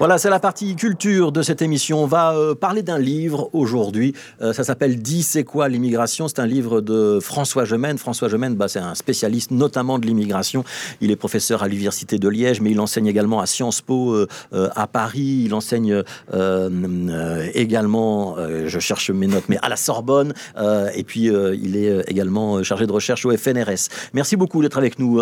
Voilà, c'est la partie culture de cette émission. On va euh, parler d'un livre aujourd'hui. Euh, ça s'appelle Dis c'est quoi l'immigration? C'est un livre de François Gemène. François Gemène, bah, c'est un spécialiste notamment de l'immigration. Il est professeur à l'Université de Liège, mais il enseigne également à Sciences Po euh, à Paris. Il enseigne également, je cherche mes notes, mais à la Sorbonne. et puis, il est également chargé de recherche au FNRS. Merci beaucoup d'être avec nous,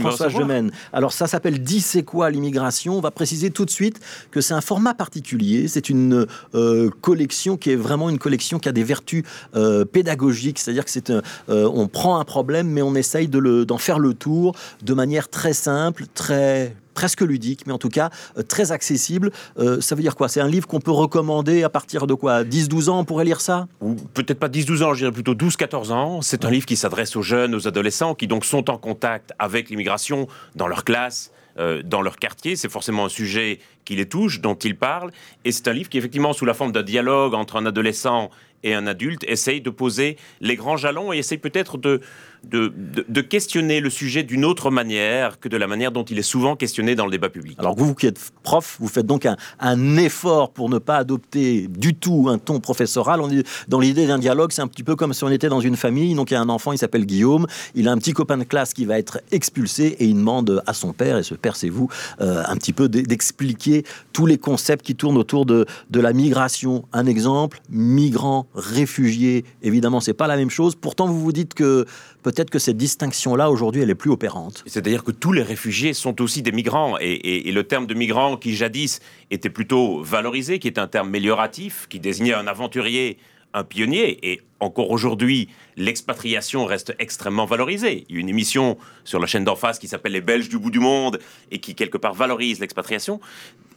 François Gemène. Alors, ça s'appelle Dis c'est quoi l'immigration? On va préciser tout de suite que c'est un format particulier. C'est une euh, collection qui est vraiment une collection qui a des vertus euh, pédagogiques. C'est-à-dire que c'est euh, on prend un problème, mais on essaye de d'en faire le tour de manière très simple, très presque ludique, mais en tout cas très accessible. ça veut dire quoi? C'est un livre qu'on peut recommander à partir de quoi? 10-12 ans, on pourrait lire ça? Ou peut-être pas 10-12 ans, je dirais plutôt 12-14 ans. C'est un livre qui s'adresse aux jeunes, aux adolescents, qui donc sont en contact avec l'immigration dans leur classe, euh, dans leur quartier. C'est forcément un sujet qui les touche, dont ils parlent. Et c'est un livre qui, effectivement, sous la forme d'un dialogue entre un adolescent et un adulte, essaye de poser les grands jalons et essaye peut-être de, de, questionner le sujet d'une autre manière que de la manière dont il est souvent questionné dans le débat public. Alors vous, qui êtes prof, vous faites donc un, effort pour ne pas adopter du tout un ton professoral. Dans l'idée d'un dialogue, c'est un petit peu comme si on était dans une famille. Donc il y a un enfant, il s'appelle Guillaume, il a un petit copain de classe qui va être expulsé et il demande à son père, et ce père c'est vous, euh, un petit peu d'expliquer tous les concepts qui tournent autour de, de la migration. Un exemple, migrants, réfugiés, évidemment c'est pas la même chose. Pourtant vous vous dites que peut-être que cette distinction-là, aujourd'hui, elle est plus opérante. C'est-à-dire que tous les réfugiés sont aussi des migrants. Et, le terme de migrant, qui jadis était plutôt valorisé, qui est un terme amélioratif, qui désignait un aventurier, un pionnier. Et encore aujourd'hui, l'expatriation reste extrêmement valorisée. Il y a une émission sur la chaîne d'en face qui s'appelle Les Belges du bout du monde et qui, quelque part, valorise l'expatriation.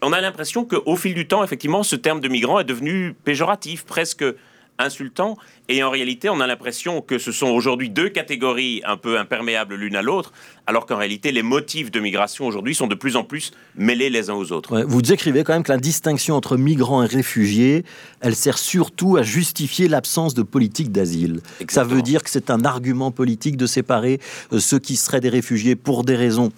On a l'impression qu'au fil du temps, effectivement, ce terme de migrant est devenu péjoratif, presque insultant. Et en réalité, on a l'impression que ce sont aujourd'hui deux catégories un peu imperméables l'une à l'autre, alors qu'en réalité, les motifs de migration aujourd'hui sont de plus en plus mêlés les uns aux autres. vous décrivez quand même que la distinction entre migrants et réfugiés, elle sert surtout à justifier l'absence de politique d'asile. Ça veut dire que c'est un argument politique de séparer euh, ceux qui seraient des réfugiés pour des raisons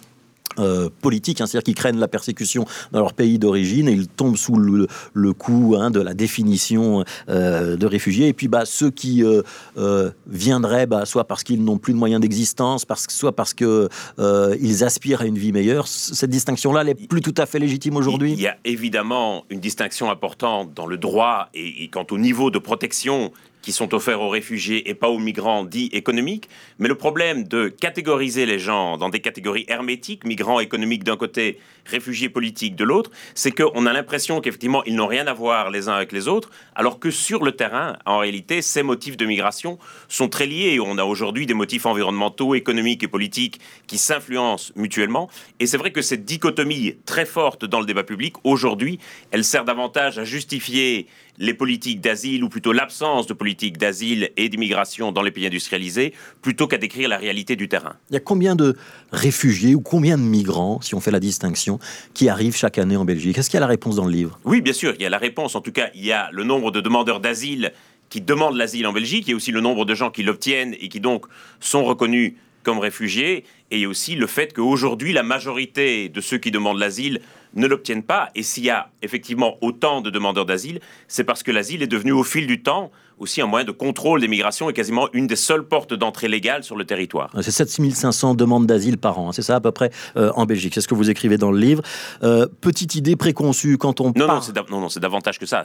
euh, politiques, hein, c'est-à-dire qu'ils craignent la persécution dans leur pays d'origine et ils tombent sous le, coup hein, de la définition euh, de réfugiés. Et puis bah, ceux qui euh, viendraient, bah, soit parce qu'ils n'ont plus de moyens d'existence, parce, soit parce qu'ils aspirent à une vie meilleure, cette distinction-là n'est plus tout à fait légitime aujourd'hui Il y a évidemment une distinction importante dans le droit et, et quant au niveau de protection qui sont offerts aux réfugiés et pas aux migrants dits économiques. Mais le problème de catégoriser les gens dans des catégories hermétiques, migrants économiques d'un côté, réfugiés politiques de l'autre, c'est qu'on a l'impression qu'effectivement, ils n'ont rien à voir les uns avec les autres, alors que sur le terrain, en réalité, ces motifs de migration sont très liés. On a aujourd'hui des motifs environnementaux, économiques et politiques qui s'influencent mutuellement. Et c'est vrai que cette dichotomie très forte dans le débat public, aujourd'hui, elle sert davantage à justifier les politiques d'asile, ou plutôt l'absence de politiques d'asile et d'immigration dans les pays industrialisés, plutôt qu'à décrire la réalité du terrain. Il y a combien de réfugiés ou combien de migrants, si on fait la distinction, qui arrivent chaque année en Belgique? Est-ce qu'il y a la réponse dans le livre? Oui, bien sûr, il y a la réponse. En tout cas, il y a le nombre de demandeurs d'asile qui demandent l'asile en Belgique, il y a aussi le nombre de gens qui l'obtiennent et qui donc sont reconnus comme réfugiés, et il y a aussi le fait qu'aujourd'hui, la majorité de ceux qui demandent l'asile ne l'obtiennent pas. Et s'il y a effectivement autant de demandeurs d'asile, c'est parce que l'asile est devenu au fil du temps aussi un moyen de contrôle des migrations et quasiment une des seules portes d'entrée légale sur le territoire. C'est 7500 demandes d'asile par an, hein, c'est ça à peu près euh, en Belgique, c'est ce que vous écrivez dans le livre. Euh, petite idée préconçue quand on non, Non, non, c'est davantage que ça.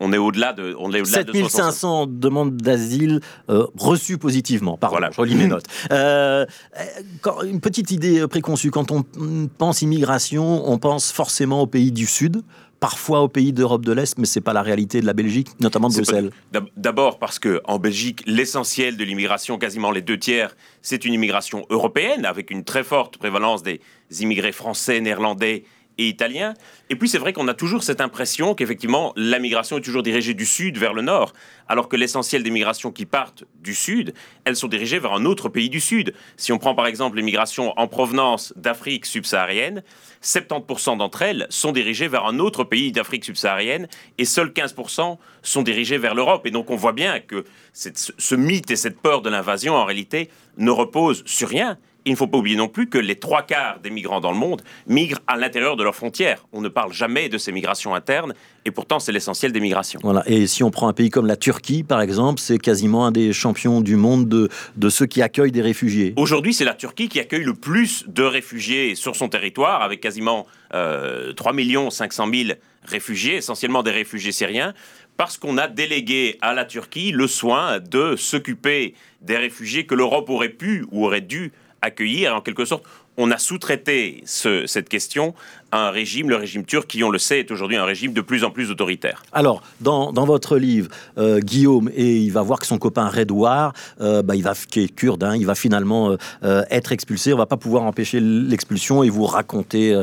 on est au-delà de, on est au-delà 7500 demandes d'asile euh, reçues positivement. Pardon, voilà. je relis mes notes. une petite idée préconçue, quand on pense immigration, on pense forcément aux pays du Sud, parfois aux pays d'Europe de l'Est, mais ce n'est pas la réalité de la Belgique, notamment de Bruxelles. D'abord parce qu'en Belgique, l'essentiel de l'immigration, quasiment les deux tiers, c'est une immigration européenne, avec une très forte prévalence des immigrés français, néerlandais et italien. Et puis c'est vrai qu'on a toujours cette impression qu'effectivement la migration est toujours dirigée du sud vers le nord, alors que l'essentiel des migrations qui partent du sud, elles sont dirigées vers un autre pays du sud. Si on prend par exemple les migrations en provenance d'Afrique subsaharienne, 70% d'entre elles sont dirigées vers un autre pays d'Afrique subsaharienne et seuls 15% sont dirigées vers l'Europe. Et donc on voit bien que ce mythe et cette peur de l'invasion en réalité ne reposent sur rien il ne faut pas oublier non plus que les trois quarts des migrants dans le monde migrent à l'intérieur de leurs frontières. On ne parle jamais de ces migrations internes, et pourtant c'est l'essentiel des migrations. Voilà. Et si on prend un pays comme la Turquie, par exemple, c'est quasiment un des champions du monde de, de ceux qui accueillent des réfugiés. Aujourd'hui, c'est la Turquie qui accueille le plus de réfugiés sur son territoire, avec quasiment euh, 3 500 000 réfugiés, essentiellement des réfugiés syriens parce qu'on a délégué à la Turquie le soin de s'occuper des réfugiés que l'Europe aurait pu ou aurait dû accueillir. En quelque sorte, on a sous-traité cette question un régime, le régime turc, qui, on le sait, est aujourd'hui un régime de plus en plus autoritaire. Alors, dans, votre livre, euh, Guillaume, et il va voir que son copain Redouard, euh, bah, il va, qui est kurde, hein, il va finalement euh, être expulsé. On va pas pouvoir empêcher l'expulsion et vous raconter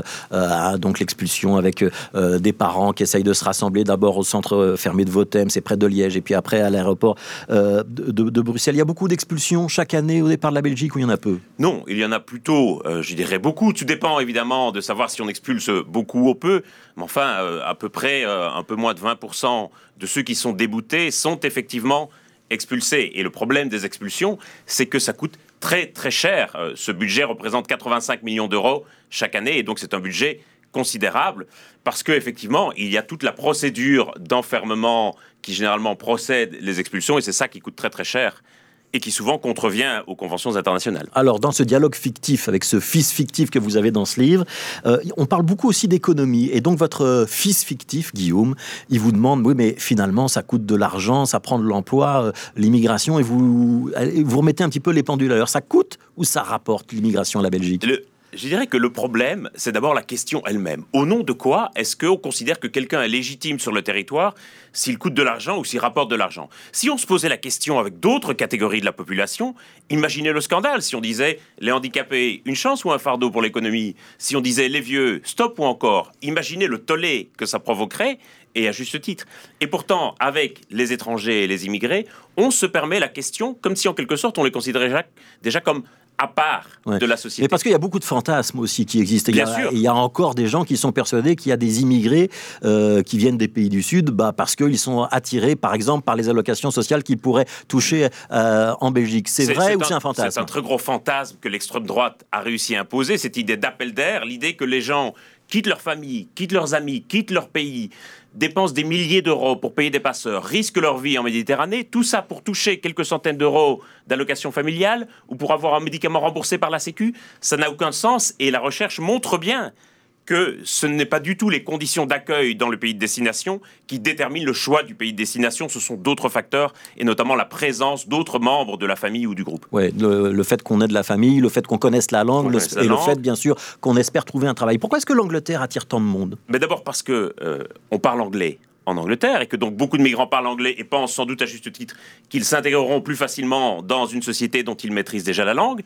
donc l'expulsion avec des parents qui essayent de se rassembler d'abord au centre fermé de Votem, c'est près de Liège, et puis après à l'aéroport de, de, Bruxelles. Il y a beaucoup d'expulsions chaque année au départ de la Belgique ou il y en a peu? Non, il y en a plutôt, je dirais beaucoup. Tout dépend évidemment de savoir si on expulse beaucoup ou peu, mais enfin, euh, à peu près euh, un peu moins de 20% de ceux qui sont déboutés sont effectivement expulsés. Et le problème des expulsions, c'est que ça coûte très très cher. Euh, ce budget représente 85 millions d'euros chaque année, et donc c'est un budget considérable parce qu'effectivement, il y a toute la procédure d'enfermement qui généralement procède les expulsions, et c'est ça qui coûte très très cher et qui souvent contrevient aux conventions internationales. Alors, dans ce dialogue fictif, avec ce fils fictif que vous avez dans ce livre, euh, on parle beaucoup aussi d'économie. Et donc, votre fils fictif, Guillaume, il vous demande, oui, mais finalement, ça coûte de l'argent, ça prend de l'emploi, euh, l'immigration, et vous, vous remettez un petit peu les pendules à l'heure. Ça coûte ou ça rapporte l'immigration à la Belgique? Je dirais que le problème, c'est d'abord la question elle-même. Au nom de quoi est-ce qu'on considère que quelqu'un est légitime sur le territoire s'il coûte de l'argent ou s'il rapporte de l'argent? Si on se posait la question avec d'autres catégories de la population, imaginez le scandale si on disait les handicapés, une chance ou un fardeau pour l'économie? Si on disait les vieux, stop ou encore Imaginez le tollé que ça provoquerait et à juste titre. Et pourtant, avec les étrangers et les immigrés, on se permet la question comme si en quelque sorte on les considérait déjà comme à part de la société. Mais parce qu'il y a beaucoup de fantasmes aussi qui existent. Bien il, y a, sûr. il y a encore des gens qui sont persuadés qu'il y a des immigrés euh, qui viennent des pays du Sud bah, parce qu'ils sont attirés, par exemple, par les allocations sociales qu'ils pourraient toucher euh, en Belgique. C'est vrai ou c'est un fantasme C'est un très gros fantasme que l'extrême droite a réussi à imposer, cette idée d'appel d'air, l'idée que les gens quittent leur famille, quittent leurs amis, quittent leur pays, dépensent des milliers d'euros pour payer des passeurs, risquent leur vie en Méditerranée, tout ça pour toucher quelques centaines d'euros d'allocation familiale ou pour avoir un médicament remboursé par la Sécu, ça n'a aucun sens et la recherche montre bien que ce n'est pas du tout les conditions d'accueil dans le pays de destination qui déterminent le choix du pays de destination, ce sont d'autres facteurs, et notamment la présence d'autres membres de la famille ou du groupe. Oui, le, fait qu'on ait de la famille, le fait qu'on connaisse la langue, et le fait, bien sûr, qu'on espère trouver un travail. Pourquoi est-ce que l'Angleterre attire tant de monde? Mais d'abord parce que euh, on parle anglais en Angleterre et que donc beaucoup de migrants parlent anglais et pensent sans doute à juste titre qu'ils s'intégreront plus facilement dans une société dont ils maîtrisent déjà la langue,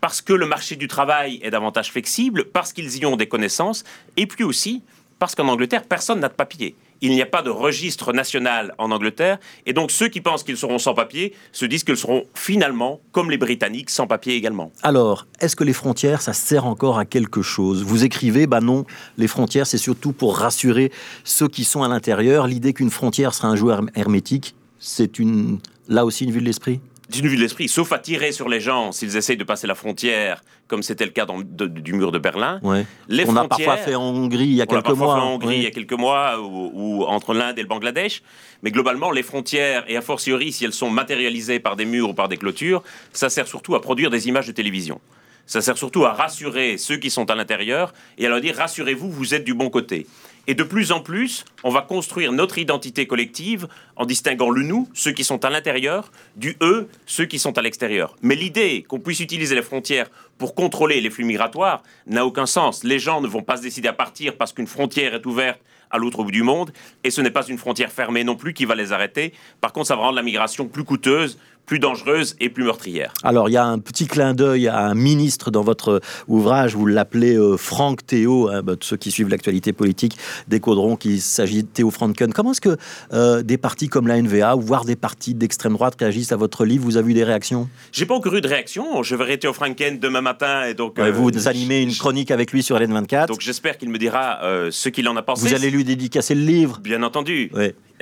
parce que le marché du travail est davantage flexible, parce qu'ils y ont des connaissances, et puis aussi parce qu'en Angleterre, personne n'a de papier il n'y a pas de registre national en Angleterre, et donc ceux qui pensent qu'ils seront sans papier se disent qu'ils seront finalement, comme les Britanniques, sans papier également. Alors, est-ce que les frontières, ça sert encore à quelque chose? Vous écrivez, bah non, les frontières, c'est surtout pour rassurer ceux qui sont à l'intérieur. L'idée qu'une frontière sera un joueur hermétique, c'est une, là aussi une vue de l'esprit? D'une vue de l'esprit, sauf à tirer sur les gens s'ils essayent de passer la frontière, comme c'était le cas dans, du mur de Berlin. Les on a parfois fait en Hongrie il y a quelques mois. en Hongrie il y a quelques mois, ou, entre l'Inde et le Bangladesh. Mais globalement, les frontières, et a fortiori si elles sont matérialisées par des murs ou par des clôtures, ça sert surtout à produire des images de télévision. Ça sert surtout à rassurer ceux qui sont à l'intérieur et à leur dire rassurez-vous, vous êtes du bon côté. Et de plus en plus, on va construire notre identité collective en distinguant le nous, ceux qui sont à l'intérieur, du eux, ceux qui sont à l'extérieur. Mais l'idée qu'on puisse utiliser les frontières pour contrôler les flux migratoires n'a aucun sens. Les gens ne vont pas se décider à partir parce qu'une frontière est ouverte à l'autre bout du monde, et ce n'est pas une frontière fermée non plus qui va les arrêter. Par contre, ça va rendre la migration plus coûteuse, plus dangereuse et plus meurtrière. Alors, il y a un petit clin d'œil à un ministre dans votre ouvrage, vous l'appelez euh, Franck Théo, hein, bah, ceux qui suivent l'actualité politique décoderont qu'il s'agit de Théo Franken. Comment est-ce que euh, des partis comme la NVA, ou voire des partis d'extrême droite réagissent à votre livre? Vous avez eu des réactions? J'ai pas encore eu de réaction. Je verrai Théo Franken demain matin. Et donc, vous euh, animez une chronique avec lui sur LN24. Donc j'espère qu'il me dira ce qu'il en a pensé. Vous allez lui dédicacer le livre Bien entendu.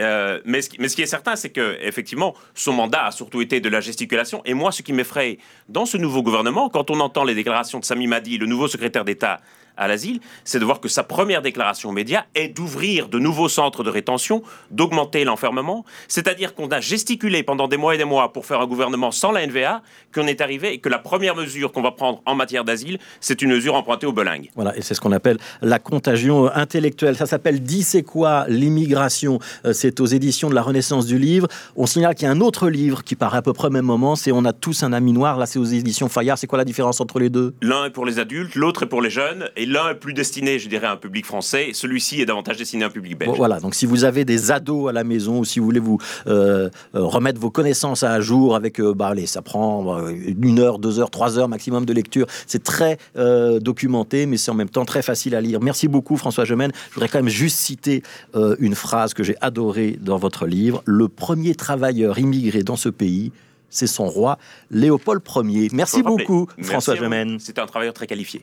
Euh, mais, ce, mais, ce, qui est certain, c'est que effectivement, son mandat a surtout été de la gesticulation. Et moi, ce qui m'effraie dans ce nouveau gouvernement, quand on entend les déclarations de Sami Madi, le nouveau secrétaire d'État à l'asile, c'est de voir que sa première déclaration aux médias est d'ouvrir de nouveaux centres de rétention, d'augmenter l'enfermement. C'est-à-dire qu'on a gesticulé pendant des mois et des mois pour faire un gouvernement sans la NVA, qu'on est arrivé et que la première mesure qu'on va prendre en matière d'asile, c'est une mesure empruntée au belingue. Voilà, et c'est ce qu'on appelle la contagion intellectuelle. Ça s'appelle Dis c'est quoi l'immigration? Euh, C'est aux éditions de la Renaissance du livre. On signale qu'il y a un autre livre qui paraît à peu près au même moment, c'est On a tous un ami noir. Là, c'est aux éditions Fayard. C'est quoi la différence entre les deux? L'un est pour les adultes, l'autre est pour les jeunes. Et l'un est plus destiné, je dirais, à un public français, celui-ci est davantage destiné à un public belge. voilà, donc si vous avez des ados à la maison ou si vous voulez vous euh, euh, remettre vos connaissances à jour avec, euh, bah, allez, ça prend une heure, deux heures, trois heures maximum de lecture. C'est très documenté, mais c'est en même temps très facile à lire. Merci beaucoup, François Gemène. Je voudrais quand même juste citer une phrase que j'ai adorée dans votre livre. Le premier travailleur immigré dans ce pays, c'est son roi, Léopold Ier. Merci beaucoup, François Gemène. C'est un travailleur très qualifié.